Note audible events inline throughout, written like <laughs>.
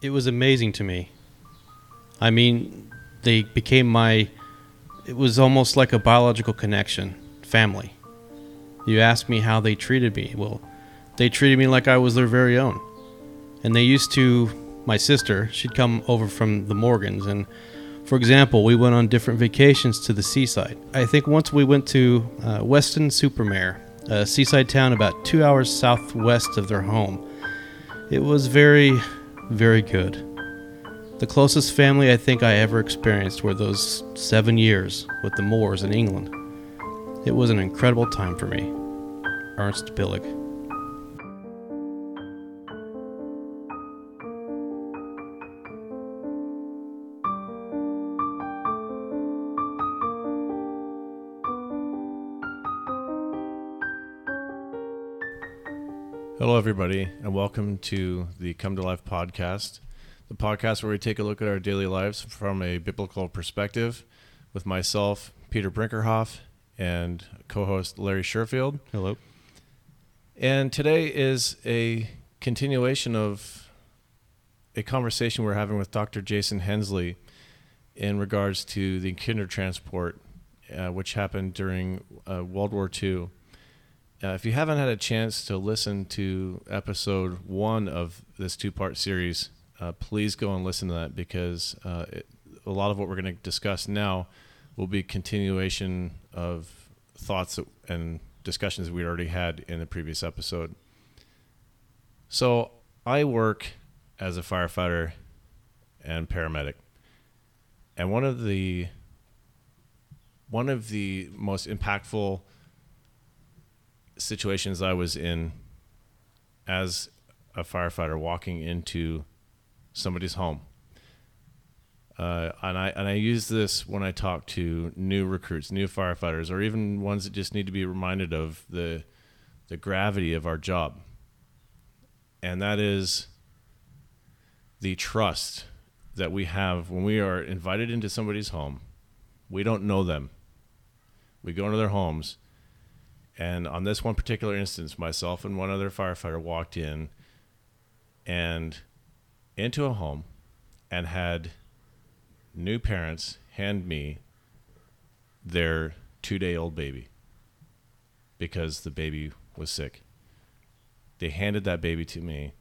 it was amazing to me. I mean, they became my. It was almost like a biological connection, family. You asked me how they treated me. Well, they treated me like I was their very own. And they used to, my sister, she'd come over from the Morgans. And for example, we went on different vacations to the seaside. I think once we went to uh, Weston-super-Mare, a seaside town about two hours southwest of their home. It was very, very good. The closest family I think I ever experienced were those seven years with the Moors in England. It was an incredible time for me. Ernst Billig. Hello, everybody, and welcome to the Come to Life podcast, the podcast where we take a look at our daily lives from a biblical perspective with myself, Peter Brinkerhoff, and co host Larry Sherfield. Hello. And today is a continuation of a conversation we're having with Dr. Jason Hensley in regards to the Kindertransport, uh, which happened during uh, World War II. Uh, if you haven't had a chance to listen to episode one of this two part series, uh, please go and listen to that because uh, it, a lot of what we're going to discuss now will be continuation of thoughts and discussions we already had in the previous episode. So, I work as a firefighter and paramedic. And one of the one of the most impactful situations I was in as a firefighter walking into somebody's home. Uh, and I and I use this when I talk to new recruits, new firefighters, or even ones that just need to be reminded of the the gravity of our job. And that is the trust that we have when we are invited into somebody's home. We don't know them. We go into their homes and on this one particular instance, myself and one other firefighter walked in and into a home and had new parents hand me their two day old baby because the baby was sick. They handed that baby to me,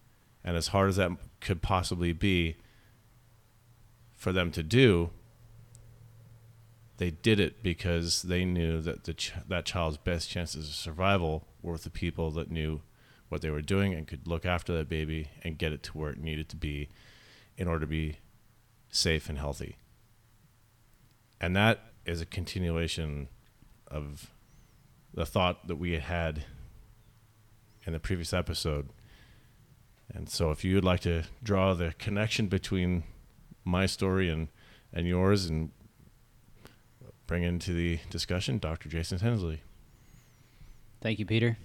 and as hard as that could possibly be for them to do, they did it because they knew that the ch- that child's best chances of survival were with the people that knew what they were doing and could look after that baby and get it to where it needed to be in order to be safe and healthy. And that is a continuation of the thought that we had in the previous episode. And so if you would like to draw the connection between my story and and yours and bring into the discussion Dr. Jason Hensley. Thank you, Peter.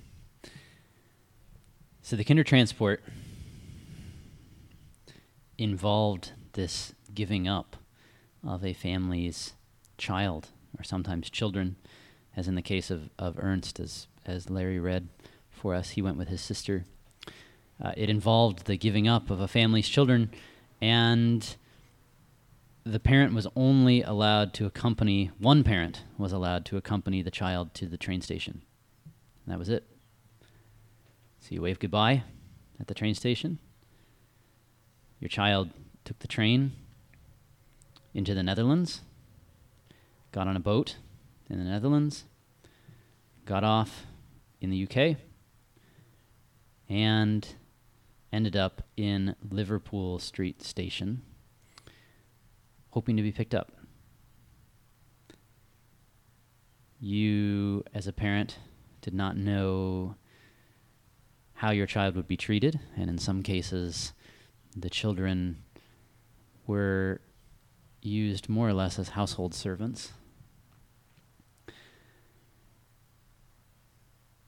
So the Kindertransport involved this giving up of a family's child, or sometimes children, as in the case of, of Ernst, as, as Larry read for us. He went with his sister. Uh, it involved the giving up of a family's children and the parent was only allowed to accompany one parent was allowed to accompany the child to the train station. And that was it. So you wave goodbye at the train station. Your child took the train into the Netherlands, got on a boat in the Netherlands, got off in the UK, and ended up in Liverpool Street Station hoping to be picked up. You, as a parent, did not know how your child would be treated, and in some cases, the children were used more or less as household servants.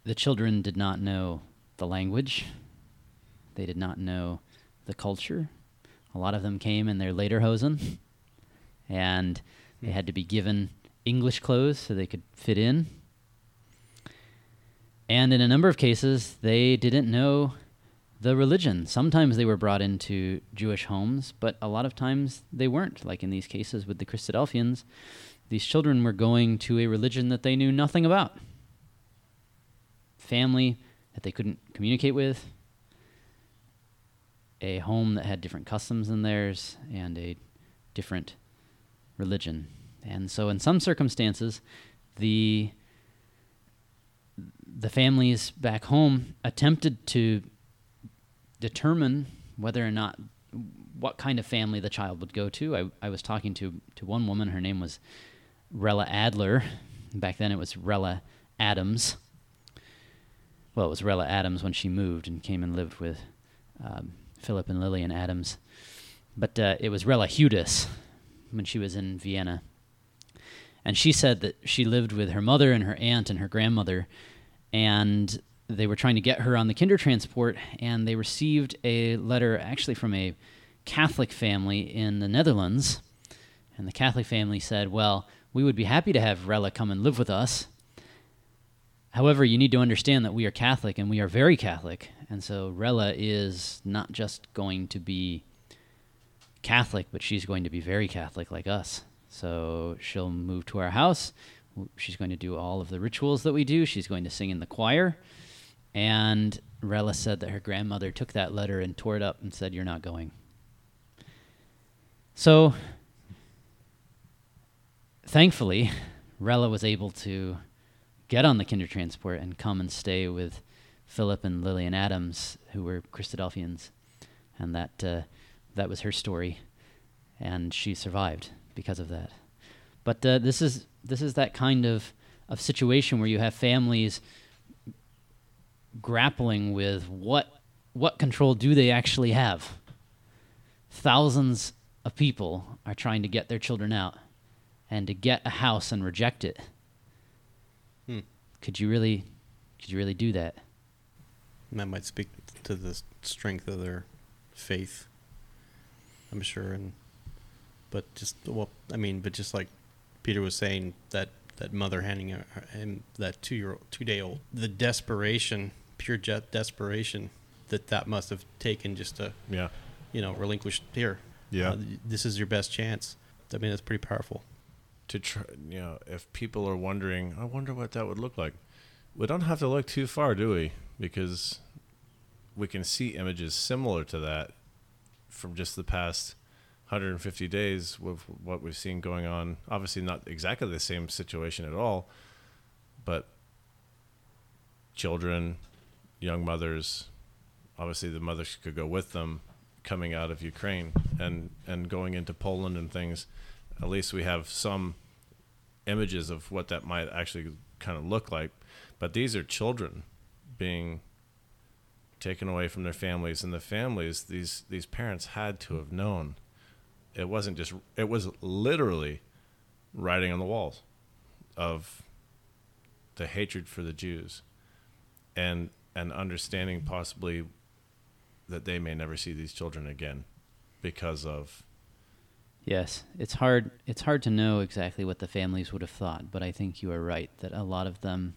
The children did not know the language, they did not know the culture. A lot of them came in their lederhosen and they hmm. had to be given English clothes so they could fit in. And in a number of cases, they didn't know the religion. Sometimes they were brought into Jewish homes, but a lot of times they weren't. Like in these cases with the Christadelphians, these children were going to a religion that they knew nothing about. Family that they couldn't communicate with, a home that had different customs than theirs, and a different religion. And so, in some circumstances, the the families back home attempted to determine whether or not what kind of family the child would go to. I, I was talking to, to one woman, her name was Rella Adler. Back then it was Rella Adams. Well, it was Rella Adams when she moved and came and lived with um, Philip and Lillian Adams. But uh, it was Rella Hudis when she was in Vienna. And she said that she lived with her mother and her aunt and her grandmother, and they were trying to get her on the Kindertransport, and they received a letter actually from a Catholic family in the Netherlands. And the Catholic family said, Well, we would be happy to have Rella come and live with us. However, you need to understand that we are Catholic and we are very Catholic. And so Rella is not just going to be Catholic, but she's going to be very Catholic like us. So she'll move to our house. She's going to do all of the rituals that we do. She's going to sing in the choir. And Rella said that her grandmother took that letter and tore it up and said, You're not going. So, thankfully, Rella was able to get on the Kindertransport and come and stay with Philip and Lillian Adams, who were Christadelphians. And that, uh, that was her story. And she survived because of that. But uh, this, is, this is that kind of, of situation where you have families grappling with what what control do they actually have? Thousands of people are trying to get their children out and to get a house and reject it. Hmm. Could you really could you really do that? That might speak to the strength of their faith. I'm sure, and but just well, I mean, but just like Peter was saying, that that mother handing her, him that two year old, two day old, the desperation pure jet desperation that that must have taken just to yeah. you know relinquish here. Yeah. Uh, this is your best chance. I mean that's pretty powerful. To try you know if people are wondering i wonder what that would look like we don't have to look too far do we? Because we can see images similar to that from just the past 150 days with what we've seen going on obviously not exactly the same situation at all but children young mothers, obviously the mothers could go with them coming out of Ukraine and, and going into Poland and things. At least we have some images of what that might actually kind of look like. But these are children being taken away from their families and the families these these parents had to have known. It wasn't just it was literally writing on the walls of the hatred for the Jews and and understanding possibly that they may never see these children again because of yes it's hard it's hard to know exactly what the families would have thought but i think you are right that a lot of them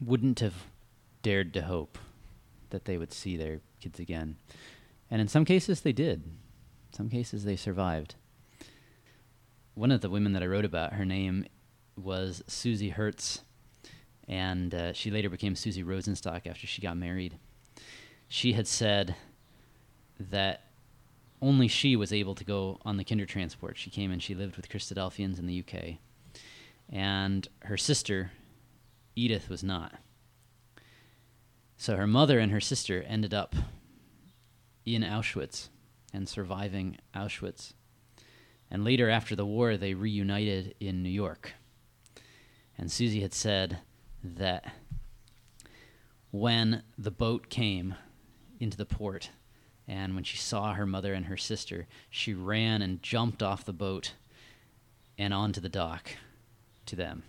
wouldn't have dared to hope that they would see their kids again and in some cases they did in some cases they survived one of the women that i wrote about her name was susie hertz and uh, she later became Susie Rosenstock after she got married. She had said that only she was able to go on the Kindertransport. She came and she lived with Christadelphians in the UK, and her sister, Edith, was not. So her mother and her sister ended up in Auschwitz and surviving Auschwitz. And later, after the war, they reunited in New York. And Susie had said that when the boat came into the port and when she saw her mother and her sister, she ran and jumped off the boat and onto the dock to them.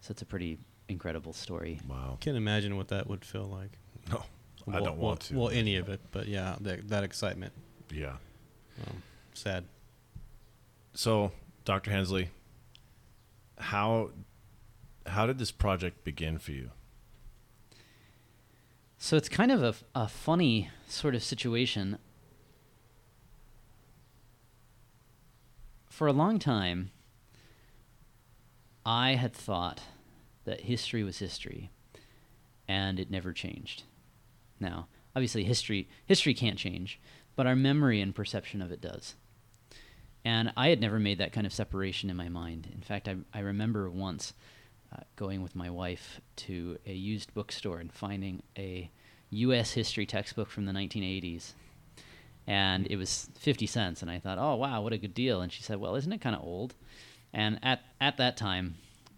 So it's a pretty incredible story. Wow. Can't imagine what that would feel like. No, well, I don't well, want to. Well, any of it, but yeah, that, that excitement. Yeah. Um, sad. So, Dr. Hensley, how how did this project begin for you? So it's kind of a, a funny sort of situation. For a long time, I had thought that history was history and it never changed. Now, obviously history history can't change, but our memory and perception of it does. And I had never made that kind of separation in my mind. In fact, I, I remember once uh, going with my wife to a used bookstore and finding a U.S. history textbook from the 1980s. And it was 50 cents. And I thought, oh, wow, what a good deal. And she said, well, isn't it kind of old? And at, at that time,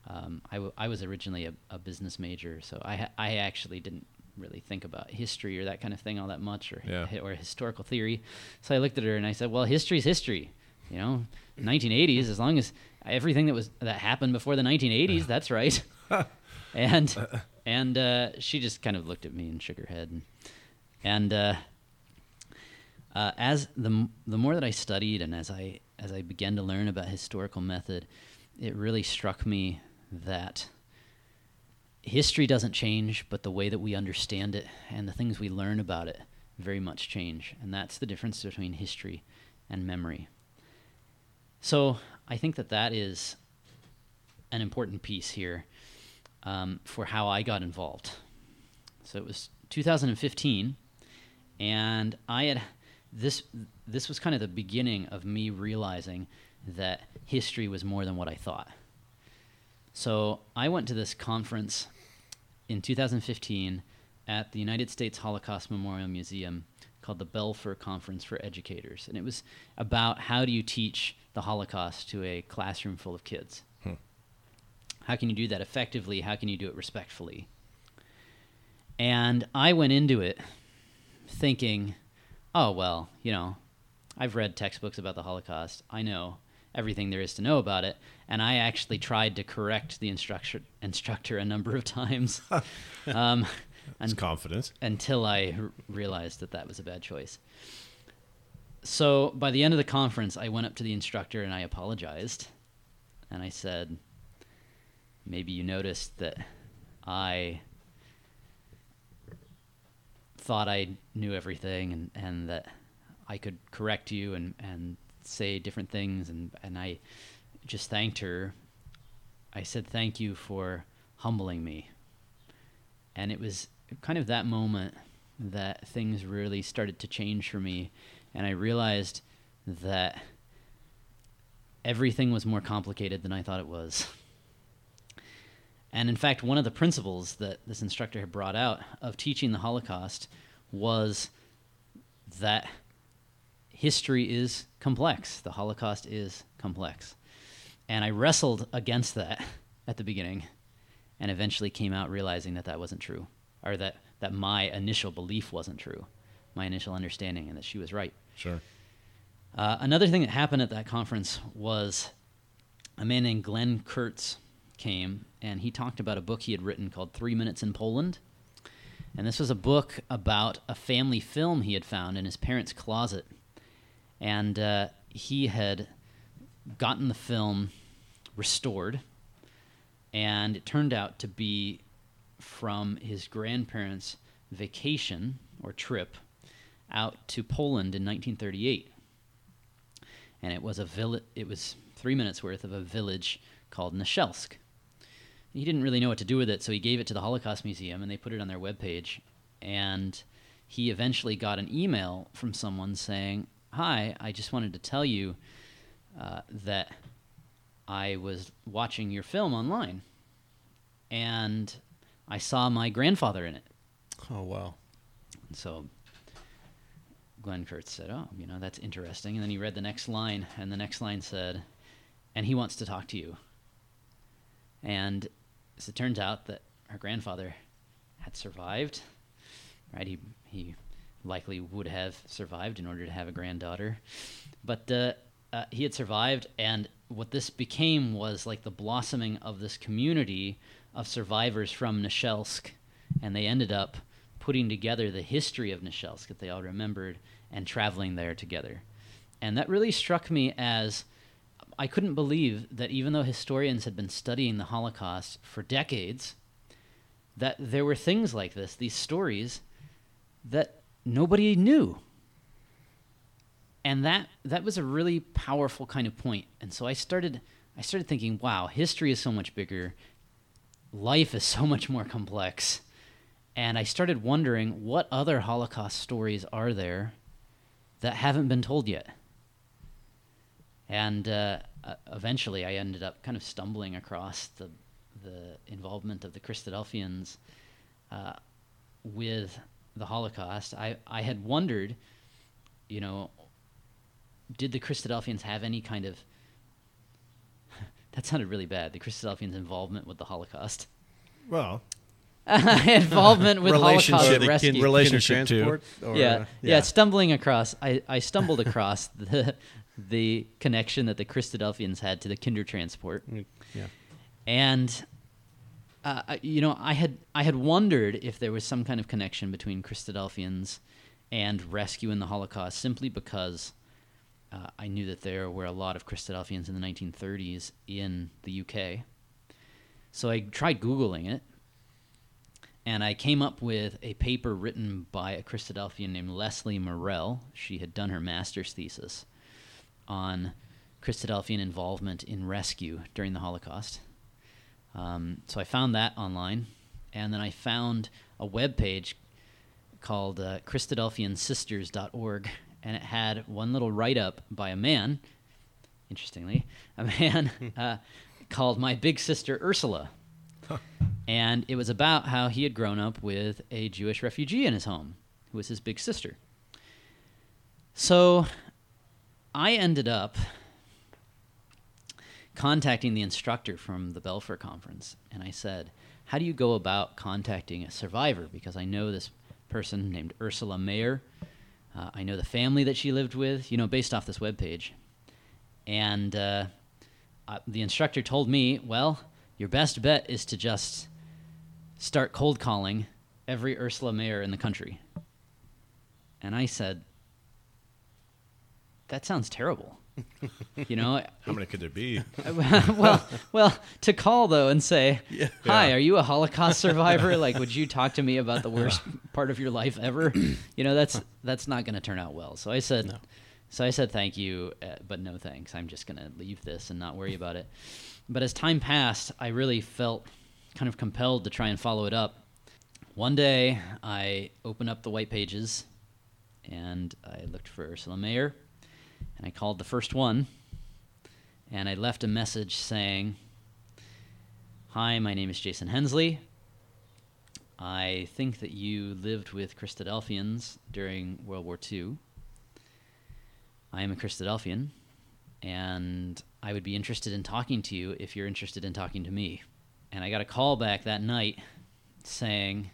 um, I, w- I was originally a, a business major, so I, ha- I actually didn't really think about history or that kind of thing all that much or, Yeah. or historical theory. So I looked at her and I said, well, history's history. You know, 1980s, as long as everything that was that happened before the 1980s, <laughs> that's right. <laughs> and <laughs> and uh, she just kind of looked at me and shook her head. And, and uh, uh, as the m- the more that I studied and as I as I began to learn about historical method, it really struck me that history doesn't change, but the way that we understand it and the things we learn about it very much change, and that's the difference between history and memory. So I think that that is an important piece here um, for how I got involved. So it was 2015, and I had this. This was kind of the beginning of me realizing that history was more than what I thought. So I went to this conference in 2015 at the United States Holocaust Memorial Museum called the Belfer Conference for Educators. And it was about how do you teach the Holocaust to a classroom full of kids? Hmm. How can you do that effectively? How can you do it respectfully? And I went into it thinking, oh, well, you know, I've read textbooks about the Holocaust. I know everything there is to know about it. And I actually tried to correct the instructor, instructor a number of times <laughs> um, un- confidence. until I r- realized that that was a bad choice. So by the end of the conference, I went up to the instructor and I apologized. And I said, maybe you noticed that I thought I knew everything and, and that I could correct you and, and say different things. And, and I just thanked her. I said, thank you for humbling me. And it was kind of that moment that things really started to change for me. And I realized that everything was more complicated than I thought it was. And in fact, one of the principles that this instructor had brought out of teaching the Holocaust was that history is complex. The Holocaust is complex. And I wrestled against that <laughs> at the beginning and eventually came out realizing that that wasn't true or that, that my initial belief wasn't true, my initial understanding, and that she was right. Sure. Uh, another thing that happened at that conference was a man named Glenn Kurtz came and he talked about a book he had written called Three Minutes in Poland. And this was a book about a family film he had found in his parents' closet. And uh, he had gotten the film restored, and it turned out to be from his grandparents' vacation or trip out to Poland in 1938 and it was a vill- it was three minutes worth of a village called Nasielsk. He didn't really know what to do with it, so he gave it to the Holocaust Museum, and they put it on their webpage. And he eventually got an email from someone saying, "Hi, I just wanted to tell you uh, that I was watching your film online, and I saw my grandfather in it." Oh wow. And so Glenn Kurtz said, Oh, you know, that's interesting. And then he read the next line, and the next line said, And he wants to talk to you. And as it turns out that her grandfather had survived, right? He, he likely would have survived in order to have a granddaughter. But uh, uh, he had survived, and what this became was like the blossoming of this community of survivors from Nasielsk, and they ended up putting together the history of Nasielsk that they all remembered and traveling there together. And that really struck me as I couldn't believe that even though historians had been studying the Holocaust for decades, that there were things like this, these stories that nobody knew. And that that was a really powerful kind of point. And so I started I started thinking, wow, history is so much bigger. Life is <laughs> so much more complex. And I started wondering what other Holocaust stories are there that haven't been told yet. And uh, uh, eventually, I ended up kind of stumbling across the the involvement of the Christadelphians uh, with the Holocaust. I I had wondered, you know, did the Christadelphians have any kind of <laughs> that sounded really bad. The Christadelphians' involvement with the Holocaust. Well, <laughs> involvement with Holocaust Relationship- the rescue. kin- Relationship too. transport, or, yeah, uh, yeah, Stumbling across, I, I stumbled across <laughs> the the connection that the Christadelphians had to the Kindertransport, Mm, yeah. and uh, you know, I had I had wondered if there was some kind of connection between Christadelphians and rescue in the Holocaust, simply because uh, I knew that there were a lot of Christadelphians in the 1930s in the UK. So I tried googling it, and I came up with a paper written by a Christadelphian named Leslie Morell. She had done her master's thesis on Christadelphian involvement in rescue during the Holocaust. Um, so I found that online, and then I found a web page called uh, Christadelphiansisters.org, and it had one little write up by a man, interestingly, a man <laughs> uh, called My Big Sister Ursula. And it was about how he had grown up with a Jewish refugee in his home, who was his big sister. So I ended up contacting the instructor from the Belfer conference, and I said, How do you go about contacting a survivor? Because I know this person named Ursula Mayer. Uh, I know the family that she lived with, you know, based off this webpage. And uh, the instructor told me, Well, your best bet is to just start cold calling every Ursula Mayer in the country. And I said, That sounds terrible. You know, how many could there be? <laughs> well, well, to call though and say, Yeah. "Hi, are you a Holocaust survivor? like, would you talk to me about the worst part of your life ever?" <clears throat> You know, that's that's not going to turn out well. So I said, No. so I said, "Thank you, uh, but no thanks. I'm just going to leave this and not worry about it." But as time passed, I really felt kind of compelled to try and follow it up. One day, I opened up the white pages, and I looked for Ursula Mayer, and I called the first one and I left a message saying, Hi, my name is Jason Hensley. I think that you lived with Christadelphians during World War II. I am a Christadelphian, and I would be interested in talking to you if you're interested in talking to me. And I got a call back that night saying,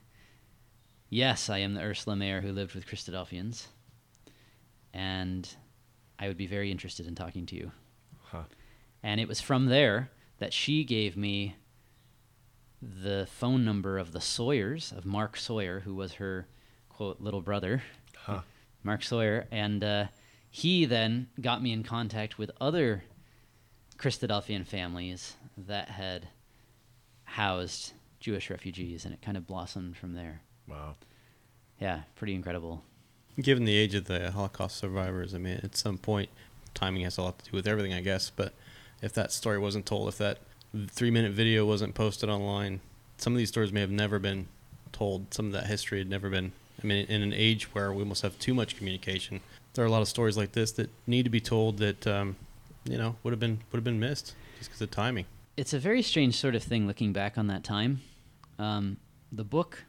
Yes, I am the Ursula Mayer who lived with Christadelphians, and I would be very interested in talking to you. Huh. And it was from there that she gave me the phone number of the Sawyers, of Mark Sawyer, who was her, quote, little brother, Huh. Mark Sawyer. And uh, he then got me in contact with other Christadelphian families that had housed Jewish refugees, and it kind of blossomed from there. Wow. Yeah, pretty incredible. Given the age of the Holocaust survivors, I mean, at some point, timing has a lot to do with everything, I guess. But if that story wasn't told, if that three minute video wasn't posted online, some of these stories may have never been told. Some of that history had never been. I mean, in an age where we almost have too much communication, there are a lot of stories like this that need to be told that, um, you know, would have been would have been missed just because of timing. it's a very strange sort of thing looking back on that time. Um, the book,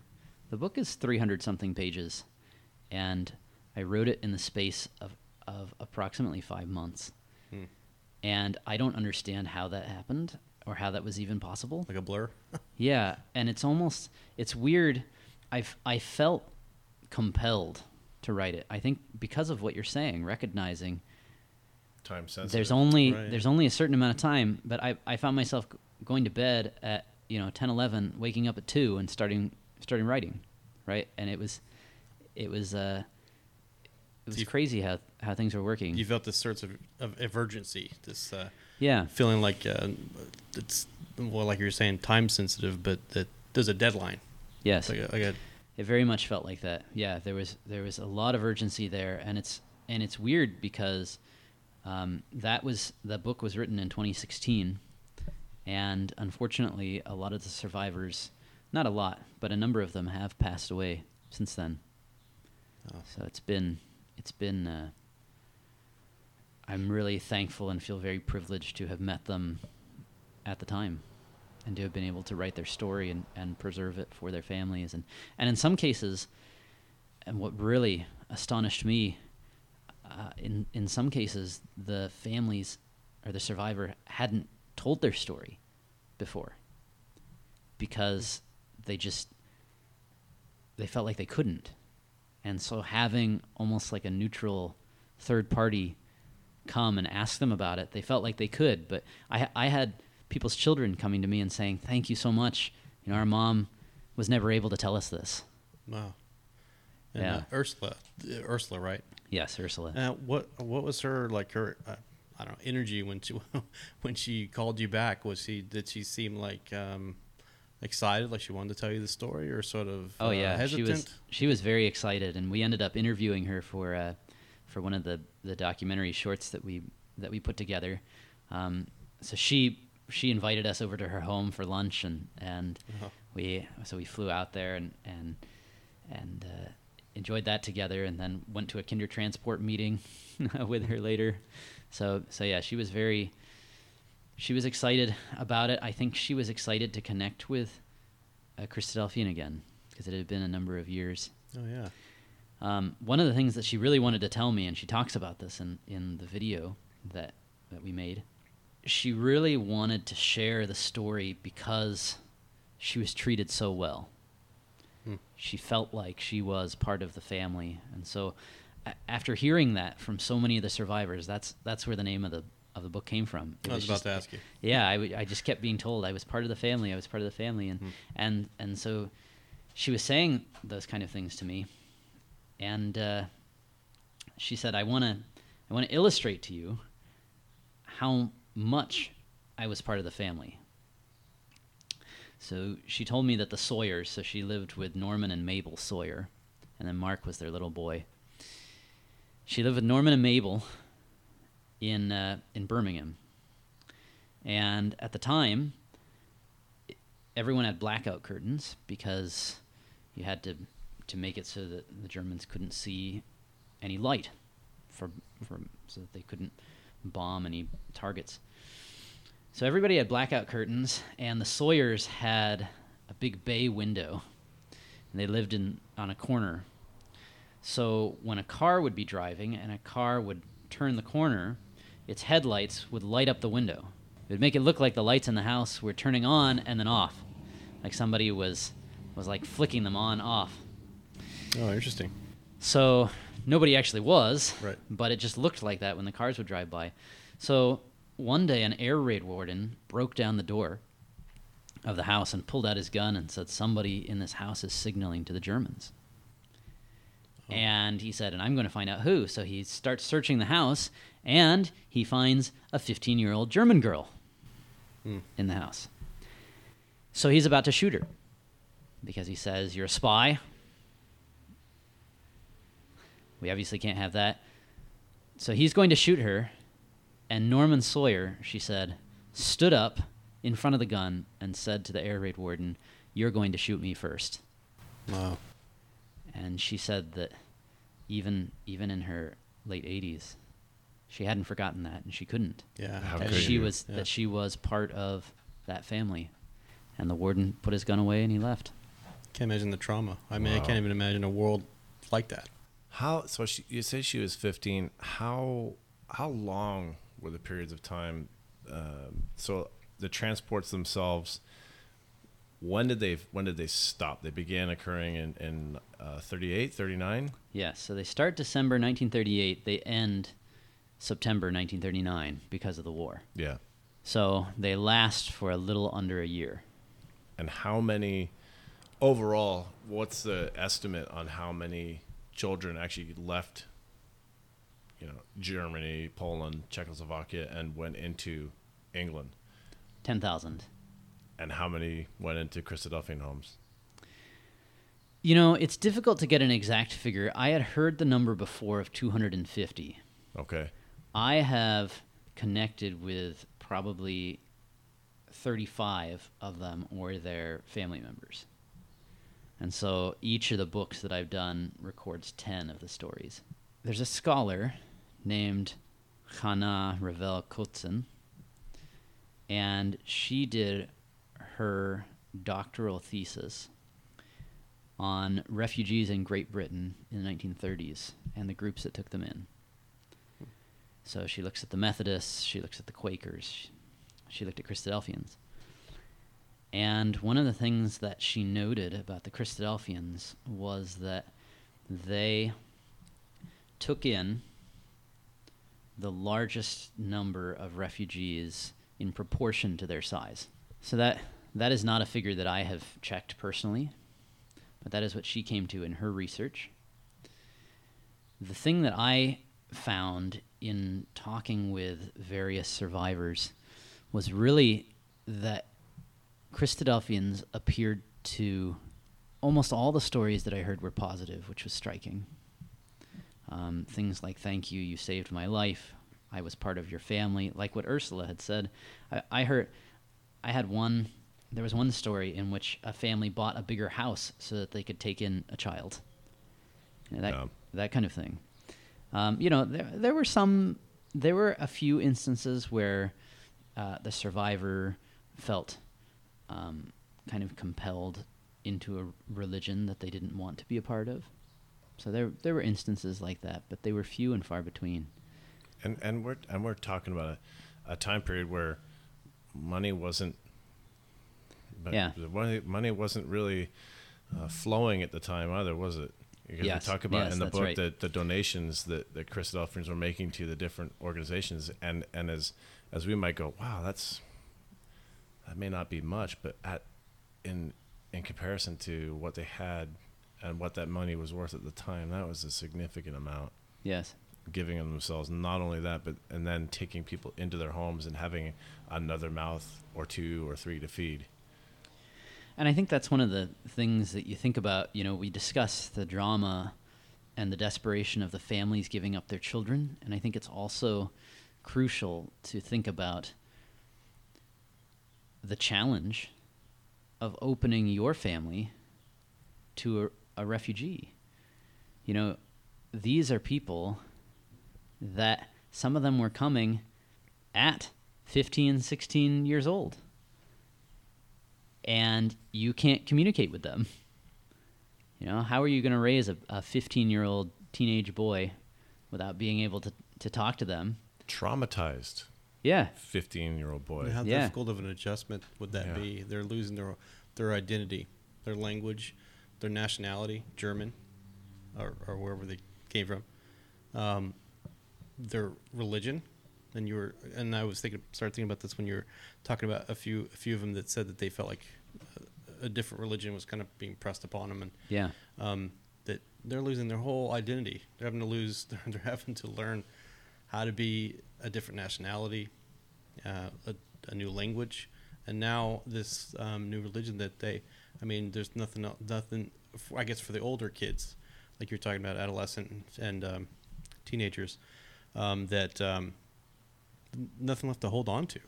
the book is 300 something pages, and I wrote it in the space of, of approximately five months. Hmm. And I don't understand how that happened or how that was even possible. Like a blur. <laughs> Yeah, and it's almost it's weird. I've, I felt compelled to write it. I think because of what you're saying, recognizing Time sensitive. there's only Right. there's only a certain amount of time but i, I found myself g- going to bed at you know 10 11 waking up at 2 and starting starting writing right and it was it was uh it was You- crazy how how things were working You felt this sense of, of, urgency, this uh, yeah feeling like uh, it's well, like you were saying, time sensitive, but that there's a deadline. yes Like a, like a It very much felt like that. Yeah, there was there was a lot of urgency there, and it's and it's weird because um, that was the book was written in 2016, and unfortunately, a lot of the survivors, not a lot, but a number of them have passed away since then. So it's been it's been. Uh, I'm really thankful and feel very privileged to have met them at the time and to have been able to write their story and, and preserve it for their families and, and in some cases and what really astonished me uh, in in some cases the families or the survivor hadn't told their story before because they just they felt like they couldn't and so having almost like a neutral third party come and ask them about it they felt like they could but i i had people's children coming to me and saying thank you so much you know our mom was never able to tell us this Wow. And, Yeah. uh, Ursula, uh, Ursula, right? yes ursula Uh, what what was her like her uh, I don't know energy when she <laughs> when she called you back? Was she did she seem like um, excited, like she wanted to tell you the story, or sort of Oh uh, yeah, hesitant? she was she was very excited, and we ended up interviewing her for uh, for one of the, the documentary shorts that we that we put together. Um, so she she invited us over to her home for lunch, and and Uh-huh. we so we flew out there and and and uh, enjoyed that together, and then went to a Kindertransport meeting <laughs> with her later. So so yeah, she was very she was excited about it. I think she was excited to connect with uh, Christadelphian again because it had been a number of years. Oh yeah. Um, one of the things that she really wanted to tell me, and she talks about this in, in the video that, that we made, she really wanted to share the story because she was treated so well. Hmm. She felt like she was part of the family, and so a- after hearing that from so many of the survivors, that's that's where the name of the of the book came from. It I was about just- to ask you. yeah, I, w- I just kept being told I was part of the family. I was part of the family, and Hmm. and and so she was saying those kind of things to me, and uh, she said, "I want to, I want to illustrate to you how much I was part of the family." So she told me that the Sawyers, so she lived with Norman and Mabel Sawyer, and then Mark was their little boy. She lived with Norman and Mabel in uh, in Birmingham, and at the time, everyone had blackout curtains because you had to to make it so that the Germans couldn't see any light for, for so that they couldn't bomb any targets. So everybody had blackout curtains, and the Sawyers had a big bay window, and they lived in on a corner. So when a car would be driving and a car would turn the corner, its headlights would light up the window. It would make it look like the lights in the house were turning on and then off, like somebody was was like flicking them on off. Oh, interesting. So nobody actually was, Right. but it just looked like that when the cars would drive by. So one day, an air raid warden broke down the door of the house and pulled out his gun and said, Somebody in this house is signaling to the Germans. Oh. And he said, And I'm going to find out who. So he starts searching the house and he finds a 15 year old German girl Hmm. in the house. So he's about to shoot her because he says, You're a spy. We obviously can't have that. So he's going to shoot her, and Norman Sawyer, she said, stood up in front of the gun and said to the air raid warden, You're going to shoot me first. Wow. And she said that even even in her late 80s, she hadn't forgotten that, and she couldn't. Yeah. How that could she you? was Yeah. that she was part of that family. And the warden put his gun away and he left. Can't imagine the trauma. I mean, I can't even imagine a world like that. How so? She, you say she was 15. How how long were the periods of time? Um, so the transports themselves. When did they when did they stop? They began occurring in in uh, 38, 39. Yes, so they start December 1938, they end September 1939 because of the war. Yeah. So they last for a little under a year. And how many overall? What's the estimate on how many children actually left? You know, Germany, Poland, Czechoslovakia, and went into England, 10,000. and how many went into Christadelphian homes? You know, it's difficult to get an exact figure. I had heard the number before of 250. Okay. I have connected with probably 35 of them or their family members. And so each of the books that I've done records 10 of the stories. There's a scholar named Hannah Revel Kotzen, and she did her doctoral thesis on refugees in Great Britain in the 1930s and the groups that took them in. So she looks at the Methodists, she looks at the Quakers, she looked at Christadelphians. And one of the things that she noted about the Christadelphians was that they took in the largest number of refugees in proportion to their size. So that that is not a figure that I have checked personally, but that is what she came to in her research. The thing that I found in talking with various survivors was really that Christadelphians appeared to almost all the stories that I heard were positive, which was striking. Um, things like "Thank you, you saved my life," "I was part of your family," like what Ursula had said. I, I heard, I had one. There was one story in which a family bought a bigger house so that they could take in a child. You know, that Yeah. that kind of thing. Um, you know, there there were some, there were a few instances where uh, the survivor felt um, kind of compelled into a religion that they didn't want to be a part of. So there there were instances like that, but they were few and far between. And and we're and we're talking about a, a time period where money wasn't. Yeah. money money wasn't really uh, flowing at the time either, was it? Because Yes, we talk about yes, in the book right. that the donations that that Christadelphians were making to the different organizations, and and as as we might go, wow, that's that may not be much, but at in in comparison to what they had and what that money was worth at the time, that was a significant amount Yes. giving of themselves. Not only that, but and then taking people into their homes and having another mouth or two or three to feed. And I think that's one of the things that you think about. You know, we discuss the drama and the desperation of the families giving up their children, and I think it's also crucial to think about the challenge of opening your family to a, a refugee. You know, these are people that some of them were coming at 15, 16 years old and you can't communicate with them. You know, how are you going to raise a, a 15 year old teenage boy without being able to, to talk to them? Traumatized Yeah. fifteen year old boy. How Yeah. difficult of an adjustment would that Yeah. be? They're losing their their identity, their language, their nationality, German, or, or wherever they came from, um, their religion. And you were, and I was thinking, started thinking about this when you were talking about a few, a few of them that said that they felt like a, a different religion was kind of being pressed upon them, and Yeah. um, that they're losing their whole identity. They're having to lose. They're, <laughs> they're having to learn how to be a different nationality, uh, a, a new language, and now this um, new religion that they. I mean, there's nothing. Nothing. I guess for the older kids, like you're talking about, adolescent and, and um, teenagers, um, that um, nothing left to hold on to. I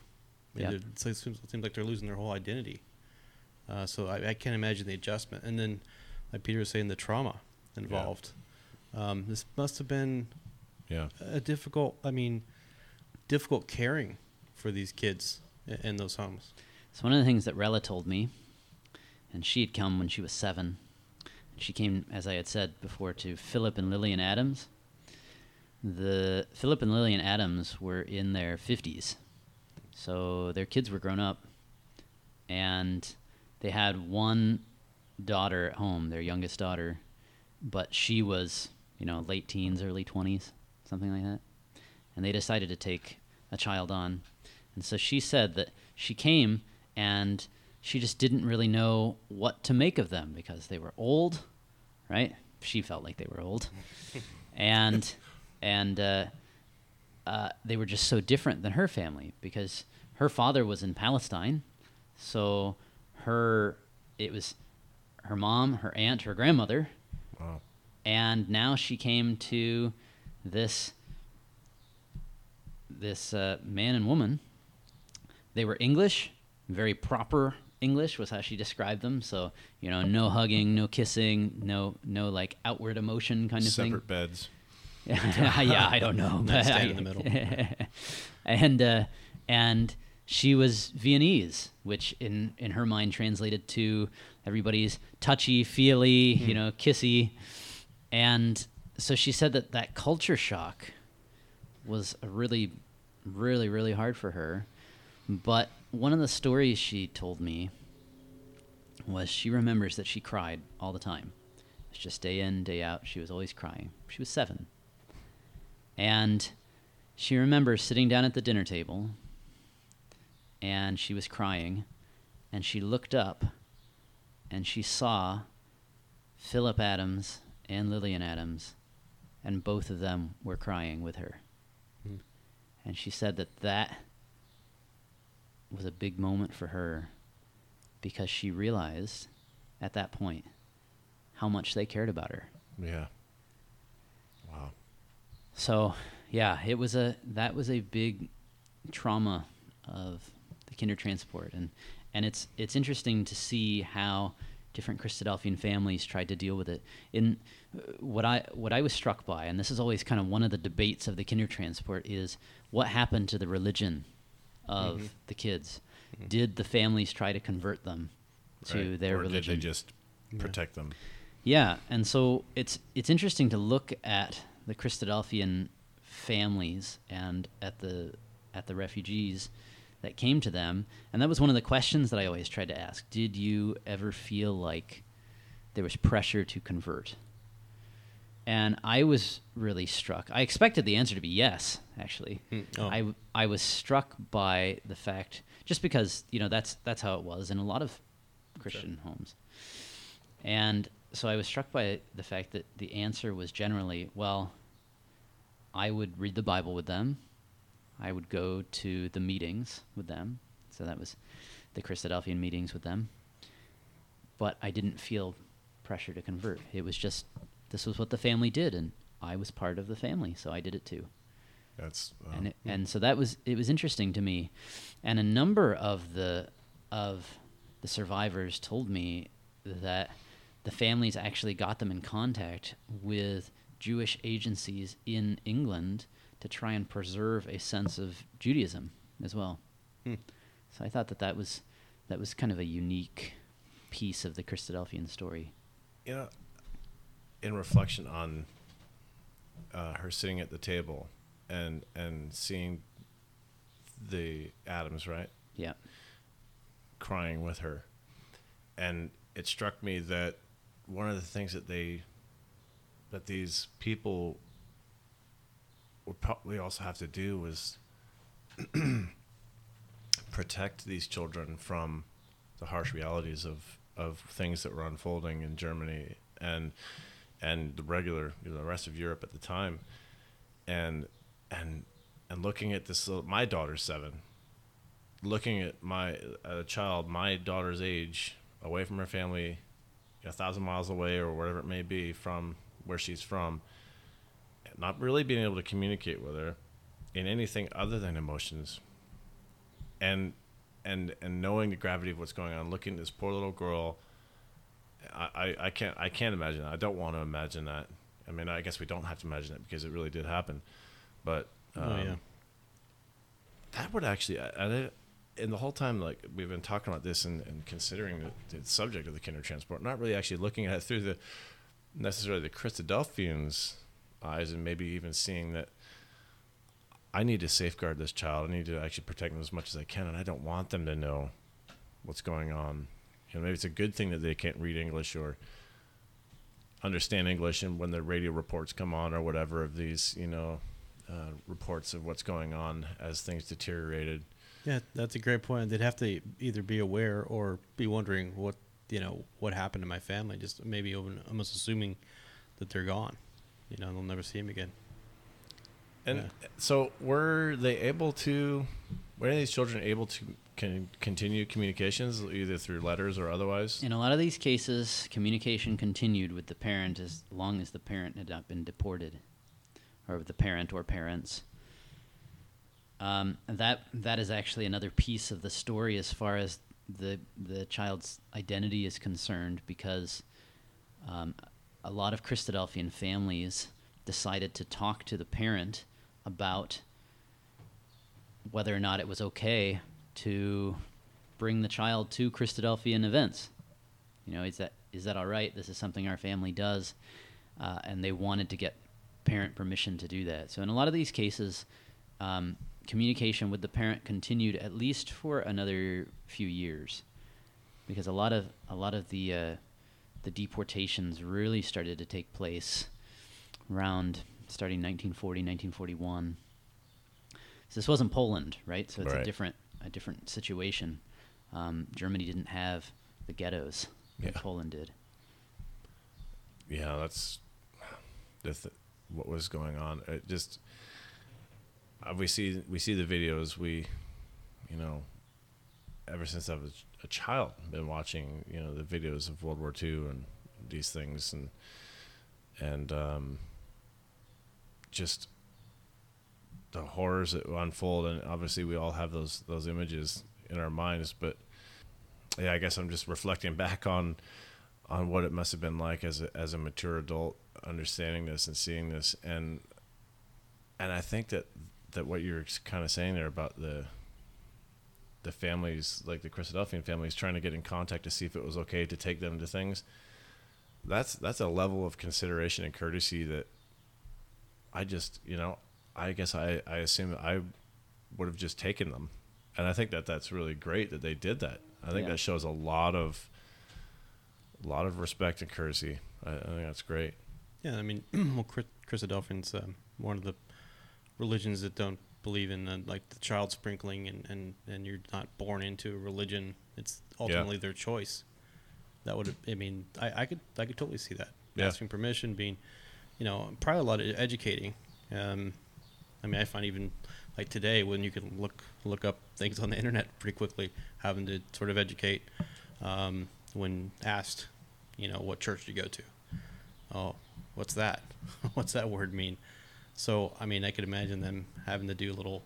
mean, Yeah. they're- it's like- it seems, it seems like they're losing their whole identity. Uh, so I, I can't imagine the adjustment. And then, like Peter was saying, the trauma involved. Um, this must have been Yeah. a difficult. I mean, difficult caring for these kids i- in those homes. So one of the things that Rella told me, and she had come when she was seven. She came, as I had said before, to Philip and Lillian Adams. The Philip and Lillian Adams were in their fifties, so their kids were grown up, and they had one daughter at home, their youngest daughter, but she was, you know, late teens, early twenties, something like that, and they decided to take a child on, and so she said that she came and she just didn't really know what to make of them because they were old, right? She felt like they were old, <laughs> and and uh, uh, they were just so different than her family because her father was in Palestine, so her it was her mom, her aunt, her grandmother, Wow. and now she came to this this uh, man and woman. They were English, very proper English was how she described them. So you know, no hugging, no kissing, no no like outward emotion kind of thing. Separate beds. <laughs> yeah, I don't know. But I- in the middle. <laughs> and uh, and she was Viennese, which in in her mind translated to everybody's touchy feely, you know, kissy, and so she said that that culture shock was a really, really, really hard for her. But one of the stories she told me was she remembers that she cried all the time. It's just day in, day out. She was always crying. She was seven. And she remembers sitting down at the dinner table and she was crying and she looked up and she saw Philip Adams and Lillian Adams and both of them were crying with her. Hmm. And she said that that was a big moment for her because she realized at that point how much they cared about her. Yeah. Wow. So, yeah, it was a that was a big trauma of the Kindertransport and and it's it's interesting to see how different Christadelphian families tried to deal with it. In what I what I was struck by and this is always kind of one of the debates of the Kindertransport is what happened to the religion of Mhm. the kids? Mhm. Did the families try to convert them to Right. their or religion? did they just Yeah. protect them? Yeah, and so it's it's interesting to look at the Christadelphian families and at the at the refugees that came to them, and that was one of the questions that I always tried to ask. Did you ever feel like there was pressure to convert? And I was really struck. I expected the answer to be yes, actually. Hmm. Oh. I I was struck by the fact just because you know that's that's how it was in a lot of Christian homes, and so I was struck by the fact that the answer was generally well. I would read the Bible with them. I would go to the meetings with them. So that was the Christadelphian meetings with them. But I didn't feel pressure to convert. It was just this was what the family did, and I was part of the family, so I did it too That's um, and it, and so that was it was interesting to me, and a number of the of the survivors told me that the families actually got them in contact with Jewish agencies in England to try and preserve a sense of Judaism as well. Hmm. So I thought that that was that was kind of a unique piece of the Christadelphian story. you know, in reflection on uh, her sitting at the table and and seeing the Adams right Yeah. crying with her, and it struck me that one of the things that they that these people would probably also have to do was <clears throat> protect these children from the harsh realities of, of things that were unfolding in Germany and and the regular you know, the rest of Europe at the time. And and and looking at this little, my daughter's seven looking at my a child my daughter's age away from her family a thousand miles away or whatever it may be from where she's from not really being able to communicate with her in anything other than emotions and and and knowing the gravity of what's going on looking at this poor little girl I, I, I can't I can't imagine that. I don't want to imagine that. I mean I guess we don't have to imagine it because it really did happen. But um, Oh, yeah. that would actually I, I, and the whole time like we've been talking about this and, and considering the, the subject of the Kindertransport, not really actually looking at it through the necessarily the Christadelphians eyes and maybe even seeing that I need to safeguard this child. I need to actually protect them as much as I can, and I don't want them to know what's going on. Maybe it's a good thing that they can't read English or understand English, and when the radio reports come on or whatever of these, you know, uh, reports of what's going on as things deteriorated. Yeah, that's a great point. They'd have to either be aware or be wondering what you know what happened to my family. Just maybe even almost assuming that they're gone. You know, they'll never see him again. And Yeah. so, were they able to Were any of these children able to can continue communications either through letters or otherwise? In a lot of these cases, communication continued with the parent as long as the parent had not been deported, or the parent or parents. Um, that that is actually another piece of the story as far as the the child's identity is concerned, because um, a lot of Christadelphian families decided to talk to the parent about whether or not it was okay to bring the child to Christadelphian events. You know, is that is that all right? This is something our family does, uh, and they wanted to get parent permission to do that. So in a lot of these cases, um, communication with the parent continued at least for another few years, because a lot of a lot of the uh, the deportations really started to take place around starting 1940, 1941. So this wasn't Poland, right? So it's Right. a different a different situation. Um, Germany didn't have the ghettos that Yeah. Poland did. yeah, that's the th- what was going on. It just uh, we see we see the videos. We, you know, ever since I was a child, been watching you know the videos of World War II and these things and and um, just the horrors that unfold. And obviously, we all have those those images in our minds. But yeah, I guess I'm just reflecting back on on what it must have been like as a, as a mature adult understanding this and seeing this and and I think that that what you're kind of saying there about the the families like the Christadelphian families trying to get in contact to see if it was okay to take them to things that's that's a level of consideration and courtesy that I just you know I guess I I assume I would have just taken them and I think that that's really great that they did that I think Yeah. that shows a lot of a lot of respect and courtesy. I, I think that's great. Yeah, I mean, <clears throat> well, Chris- Christadelphians, um, one of the religions that don't believe in uh, like the child sprinkling and, and, and you're not born into a religion. It's ultimately their choice. That would, I mean, I, I could I could totally see that Yeah. asking permission, being, you know, probably a lot of educating. Um, I mean, I find even like today when you can look look up things on the internet pretty quickly, having to sort of educate um, when asked, you know, what church do you go to? Oh, what's that? <laughs> what's that word mean? So, I mean, I could imagine them having to do a little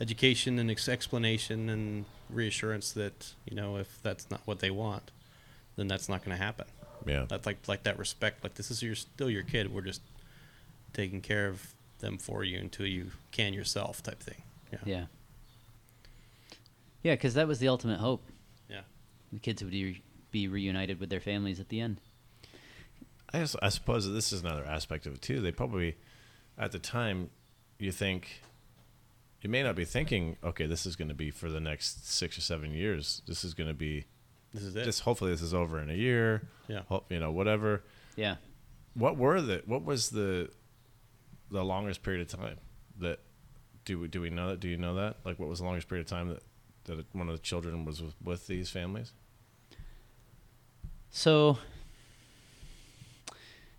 education and ex- explanation and reassurance that you know if that's not what they want, then that's not going to happen. Yeah. That's like like that respect. Like this is your still your kid. We're just taking care of them for you until you can yourself, type thing. Yeah. Yeah. Yeah, because that was the ultimate hope. Yeah. The kids would be, be reunited with their families at the end. I, I suppose this is another aspect of it too. They probably, at the time, you think, you may not be thinking, okay, this is going to be for the next six or seven years. This is going to be This is it. just hopefully this is over in a year. Yeah. Hope, you know, whatever. Yeah. What were the what was the the longest period of time that do we do we know that? Do you know that? Like, what was the longest period of time that that one of the children was with, with these families? So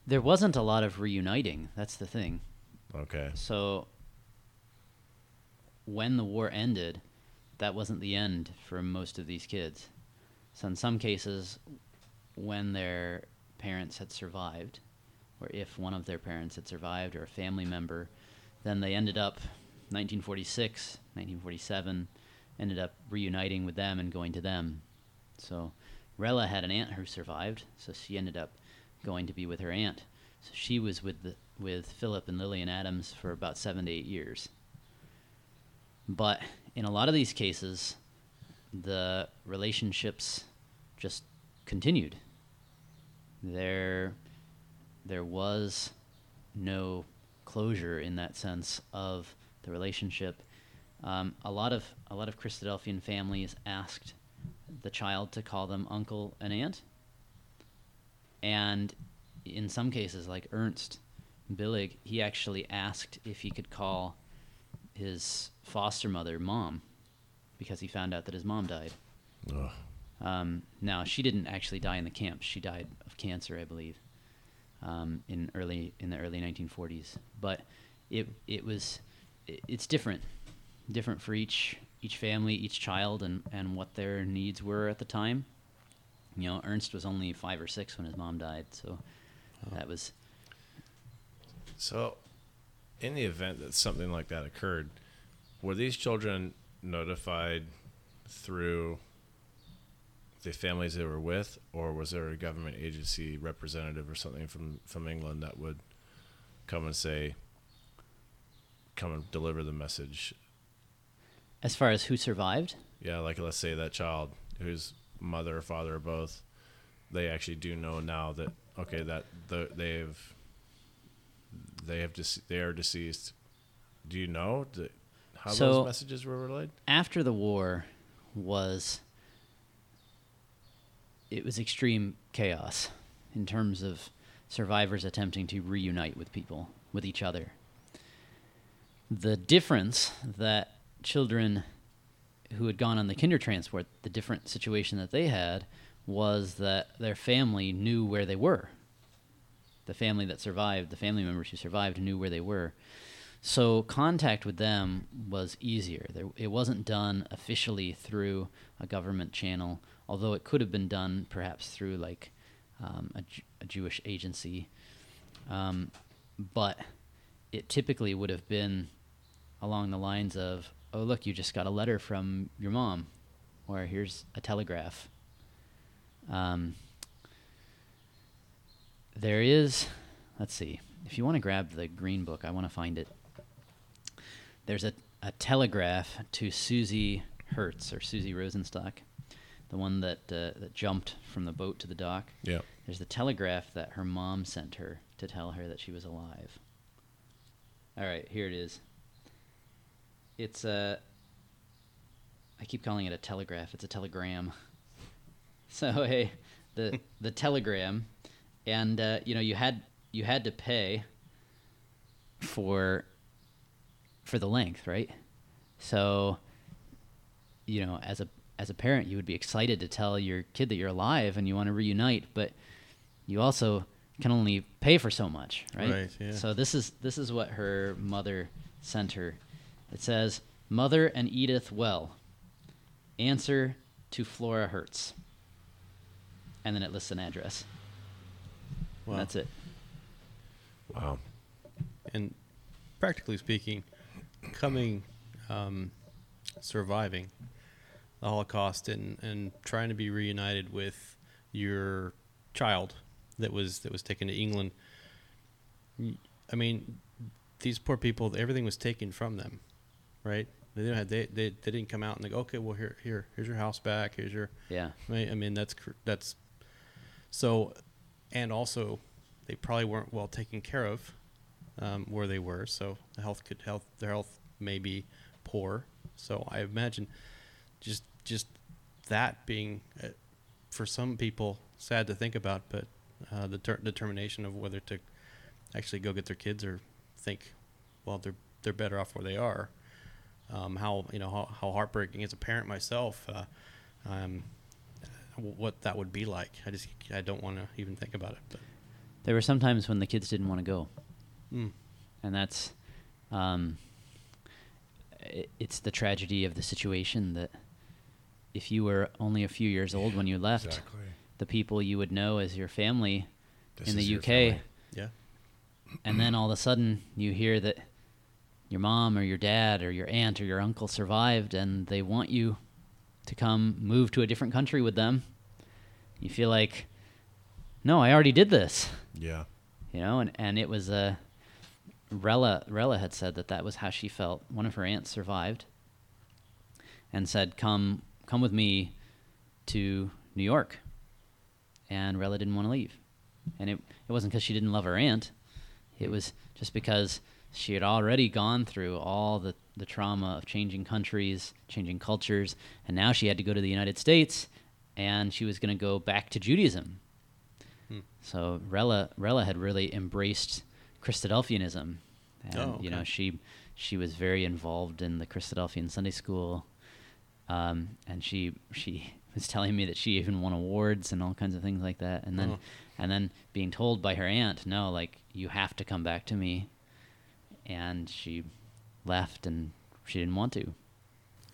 there wasn't a lot of reuniting. That's the thing. Okay. So when the war ended, that wasn't the end for most of these kids. So in some cases, when their parents had survived, or if one of their parents had survived or a family member, then they ended up 1946, 1947, ended up reuniting with them and going to them. So Rella had an aunt who survived, so she ended up going to be with her aunt. So she was with the, with Philip and Lillian Adams for about seven to eight years. But in a lot of these cases, the relationships just continued. There, there was no closure in that sense of the relationship. Um, a lot of a lot of Christadelphian families asked the child to call them uncle and aunt, and in some cases, like Ernst Billig, he actually asked if he could call his foster mother mom because he found out that his mom died. Um, now she didn't actually die in the camp; she died of cancer, I believe, um, in early in the early 1940s. But it it was it, it's different, different for each each family, each child, and and what their needs were at the time. You know, Ernst was only five or six when his mom died, so that was So, in the event that something like that occurred, were these children notified through the families they were with, or was there a government agency representative or something from, from England that would come and say, come and deliver the message? as far as who survived. Yeah, like let's say that child whose mother or father or both, they actually do know now that okay that the, they've they have dece- they are deceased. Do you know how So- those messages were relayed? after the war was it was extreme chaos in terms of survivors attempting to reunite with people with each other the difference that children who had gone on the Kindertransport the different situation that they had was that their family knew where they were the family that survived the family members who survived knew where they were so contact with them was easier. There, it wasn't done officially through a government channel, although it could have been done perhaps through like um, a, a Jewish agency. Um, but it typically would have been along the lines of, "Oh, look, you just got a letter from your mom," or "Here's a telegraph." Um, there is, let's see, if you want to grab the green book, I want to find it there's a, a telegraph to Susie Hertz or Susie Rosenstock, the one that uh, that jumped from the boat to the dock. Yeah. There's the telegraph that her mom sent her to tell her that she was alive. All right, here it is. It's a. I keep calling it a telegraph. It's a telegram. <laughs> So hey, the the telegram, and uh, you know you had you had to pay for for the length, right? So, you know, as a as a parent, you would be excited to tell your kid that you're alive and you want to reunite, but you also can only pay for so much, right? Right, yeah. So this is this is what her mother sent her. It says, "Mother and Edith well. Answer to Flora Hertz." And then it lists an address. Wow. And that's it. Wow. And practically speaking, coming, um, surviving the Holocaust and, and trying to be reunited with your child that was that was taken to England. I mean, these poor people, everything was taken from them, right? They didn't have, they, they they didn't come out and they go, okay, well here here here's your house back, here's your Yeah. Right? I mean, that's that's so, and also, they probably weren't well taken care of um, where they were. So the health could health their health may be poor. So I imagine just just that being uh, for some people sad to think about, but uh, the ter- determination of whether to actually go get their kids or think, well, they're they're better off where they are. Um, how you know how, how heartbreaking as a parent myself. Uh, um, what that would be like. I just I don't want to even think about it. But There were some times when the kids didn't want to go. mm, and that's um, i it's the tragedy of the situation that if you were only a few years old when you left, Exactly. the people you would know as your family This in the UK, yeah, and then all of a sudden you hear that your mom or your dad or your aunt or your uncle survived, and they want you to come move to a different country with them. You feel like, no, I already did this Yeah. you know and, and it was uh, Rella Rella had said that that was how she felt one of her aunts survived and said come come with me to New York and Rella didn't want to leave and it, it wasn't because she didn't love her aunt it was just because she had already gone through all the, the trauma of changing countries changing cultures and now she had to go to the United States and she was going to go back to Judaism so Rella Rella had really embraced Christadelphianism, and Oh, you know she she was very involved in the Christadelphian Sunday School, um, and she she <laughs> was telling me that she even won awards and all kinds of things like that. And then Oh. and then being told by her aunt, no, like you have to come back to me, and she left and she didn't want to.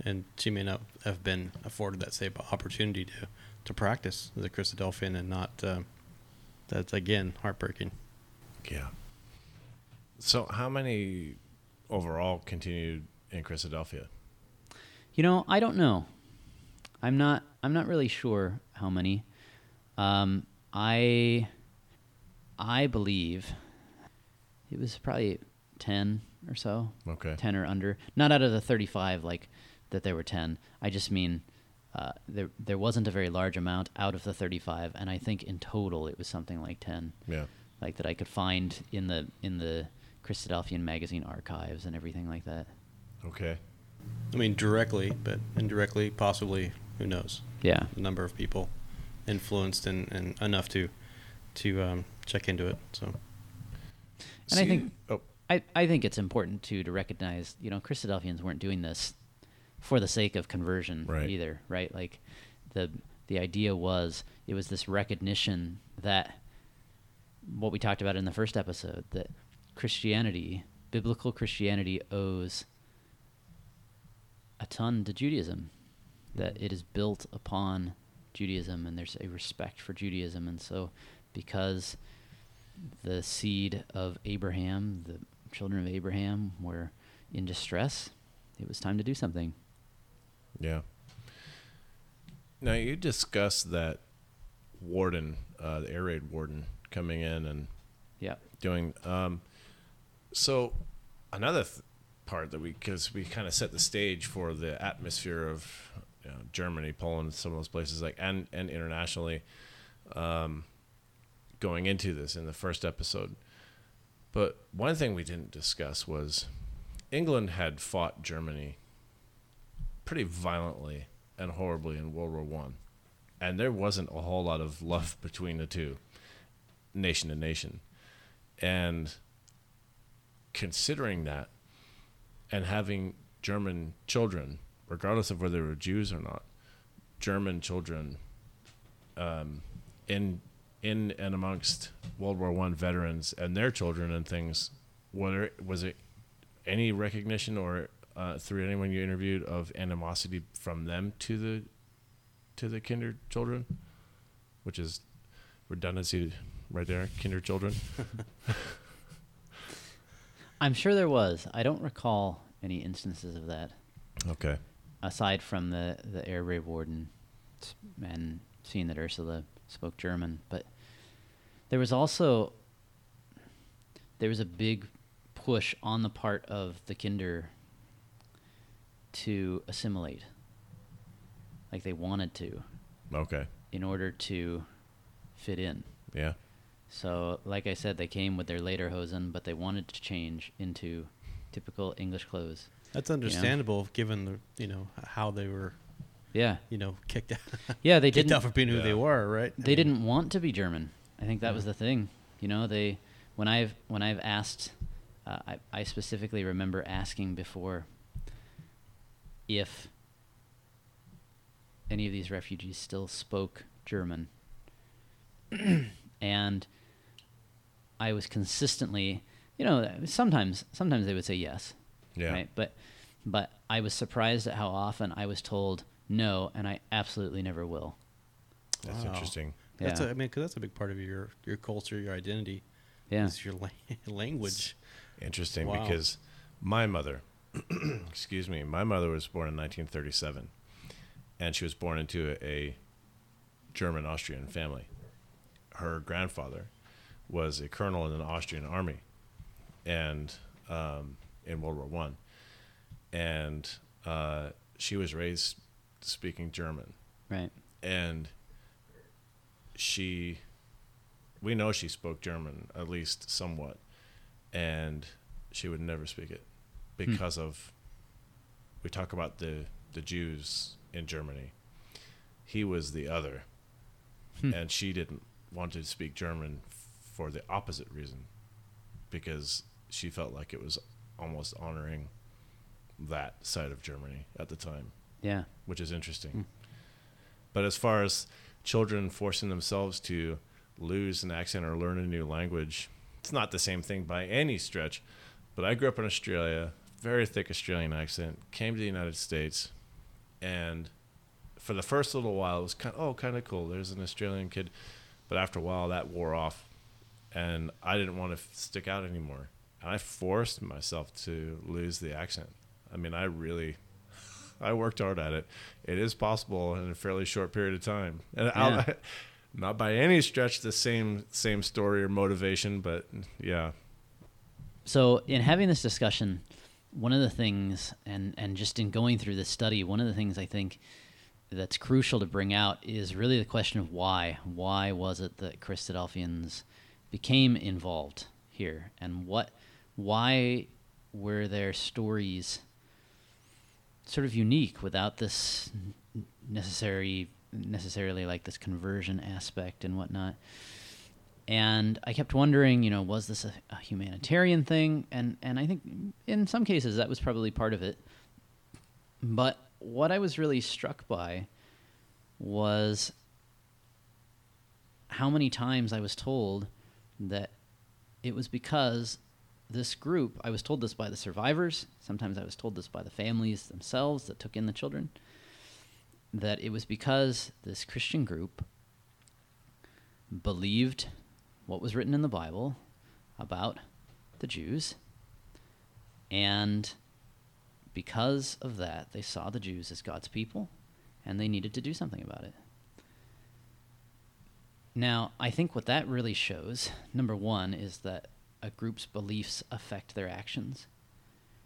and she may not have been afforded that same opportunity to to practice the a Christadelphian and not. Uh, that's again heartbreaking. Yeah. So, how many overall continued in Christadelphia? You know, I don't know. I'm not. I'm not really sure how many. Um, I. I believe it was probably ten or so. Okay. Ten or under. Not out of the thirty-five, like that there were ten. I just mean uh, there there wasn't a very large amount out of the thirty-five, and I think in total it was something like ten. Yeah. Like that I could find in the in the Christadelphian magazine archives and everything like that. Okay. I mean, directly, but indirectly, possibly, who knows? Yeah. The number of people influenced and, and enough to to um, check into it. So And I think Oh, I, I think it's important too to recognize, you know, Christadelphians weren't doing this for the sake of conversion Right. either, right? Like the the idea was it was this recognition that what we talked about in the first episode that Christianity, biblical Christianity owes a ton to Judaism. That mm-hmm. it is built upon Judaism and there's a respect for Judaism and so because the seed of Abraham, the children of Abraham were in distress, it was time to do something. yeah. Now, you discussed that warden, uh, the air raid warden, coming in and Yeah. doing. Um, so, another th- part that we, because we kind of set the stage for the atmosphere of you know, Germany, Poland, some of those places, like and and internationally, um, going into this in the first episode. But one thing we didn't discuss was England had fought Germany pretty violently and horribly in World War One, and there wasn't a whole lot of love <laughs> between the two, nation to nation, and considering that, and having German children, regardless of whether they were Jews or not, German children, um, in in and amongst World War One veterans and their children and things, whether was it any recognition or uh, through anyone you interviewed of animosity from them to the to the kinder children, which is redundancy right there, kinder children. <laughs> I'm sure there was. I don't recall any instances of that Okay. aside from the the air raid warden and seeing that Ursula spoke German, but there was also there was a big push on the part of the Kinder to assimilate. Like they wanted to Okay. in order to fit in. Yeah. So, like I said, they came with their lederhosen, but they wanted to change into typical English clothes. that's understandable given the you know how they were Yeah, you know kicked out. <laughs> yeah, they kicked didn't. out for being who they were, right? I they mean, didn't want to be German. I think that was the thing. You know, they when I've when I've asked, uh, I I specifically remember asking before if any of these refugees still spoke German, <clears throat> and I was consistently, you know, sometimes sometimes they would say yes, Yeah. right, but but I was surprised at how often I was told no, and I absolutely never will. That's Wow. interesting. That's Yeah. a, I mean, because that's a big part of your your culture, your identity. Yeah. is your la- <laughs> language. Interesting Wow. because my mother, <clears throat> excuse me, my mother was born in 1937, and she was born into a, a German Austrian family. Her grandfather was a colonel in the Austrian army, and um, in World War One, and uh, she was raised speaking German, Right. and she we know she spoke german at least somewhat and she would never speak it because of we talk about the the jews in germany. He was the other. Hmm. and she didn't want to speak german for the opposite reason because she felt like it was almost honoring that side of germany at the time Yeah. which is interesting. Hmm. But as far as children forcing themselves to lose an accent or learn a new language, it's not the same thing by any stretch. But I grew up in Australia, very thick Australian accent, came to the United States, and for the first little while, it was kind of oh, kind of cool. There's an Australian kid, but after a while, that wore off, and I didn't want to f- stick out anymore. And I forced myself to lose the accent. I mean, I really, I worked hard at it. It is possible in a fairly short period of time, and Yeah. I'll, <laughs> not by any stretch the same same story or motivation, but yeah, So, in having this discussion, one of the things, and and just in going through this study, one of the things I think that's crucial to bring out is really the question of why. Why was it that Christadelphians became involved here, and what? Why were their stories sort of unique without this necessary necessarily like this conversion aspect and whatnot? and I kept wondering, you know, was this a, a humanitarian thing? And and I think in some cases that was probably part of it. But what I was really struck by was how many times I was told that it was because this group, I was told this by the survivors, sometimes I was told this by the families themselves that took in the children, that it was because this Christian group believed what was written in the Bible about the Jews, and because of that, they saw the Jews as God's people, and they needed to do something about it. Now, I think what that really shows, number one, is that a group's beliefs affect their actions.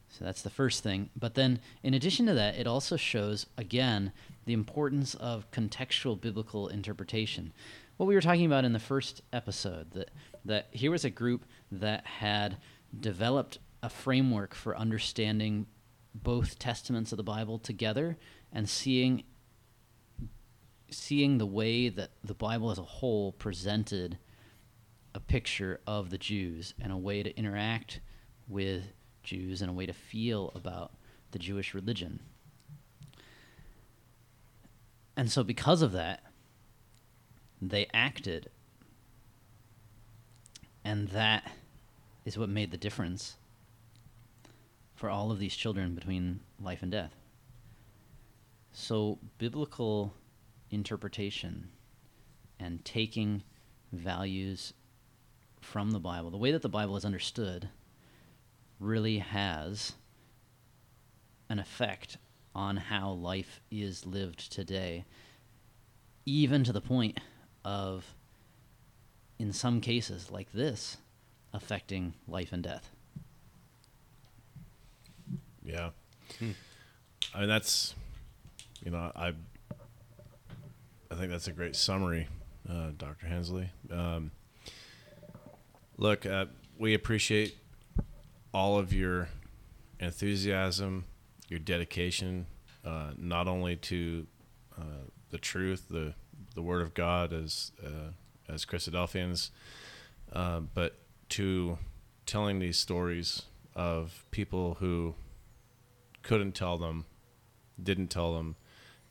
So that's the first thing. But then, in addition to that, it also shows, again, the importance of contextual biblical interpretation. What we were talking about in the first episode, that, that here was a group that had developed a framework for understanding both testaments of the Bible together and seeing seeing the way that the Bible as a whole presented a picture of the Jews and a way to interact with Jews and a way to feel about the Jewish religion. And so, because of that, they acted. And that is what made the difference for all of these children between life and death. So, biblical interpretation and taking values from the Bible, the way that the Bible is understood, really has an effect on how life is lived today, even to the point of, in some cases like this, affecting life and death. Yeah. I mean, that's, you know, I, I think that's a great summary, uh, Dr. Hensley. Um, look, uh, we appreciate all of your enthusiasm, your dedication, uh, not only to uh, the truth, the the Word of God, as uh, as Christadelphians, uh, but to telling these stories of people who couldn't tell them, didn't tell them,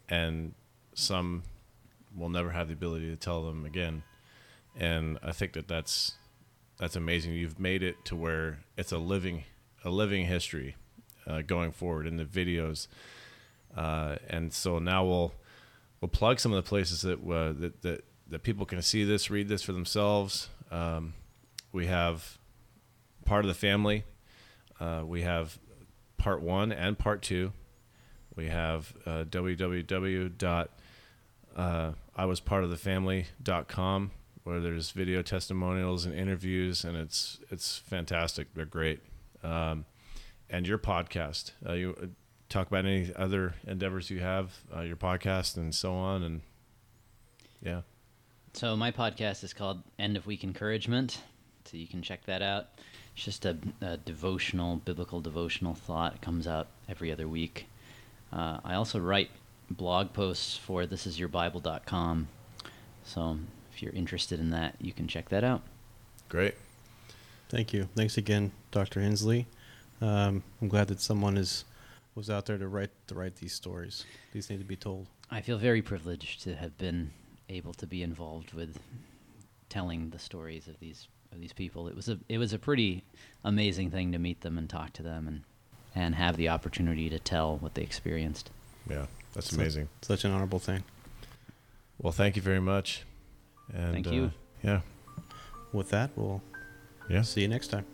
and some will never have the ability to tell them again. And I think that that's that's amazing. You've made it to where it's a living a living history uh, going forward in the videos. Uh, and so now we'll we'll plug some of the places that uh, that, that that people can see this, read this for themselves. Um, we have part of the family. Uh, we have part one and part two. We have uh, www. uh, I was part of the family.com where there's video testimonials and interviews and it's it's fantastic. They're great. Um, and your podcast, uh, you uh, talk about any other endeavors you have, uh, your podcast and so on. And yeah, So my podcast is called End of Week Encouragement. So you can check that out. It's just a, a devotional, biblical devotional thought. It comes out every other week. Uh, I also write blog posts for thisisyourbible.com. So if you're interested in that, you can check that out. great. Thank you. Thanks again, Dr. Hensley. Um, I'm glad that someone is was out there to write to write these stories. These need to be told. I feel very privileged to have been able to be involved with telling the stories of these of these people. It was a it was a pretty amazing thing to meet them and talk to them and and have the opportunity to tell what they experienced. Yeah. That's So- amazing. Such an honorable thing. Well, thank you very much. And Thank uh, you. Yeah. With that, we'll Yeah. see you next time.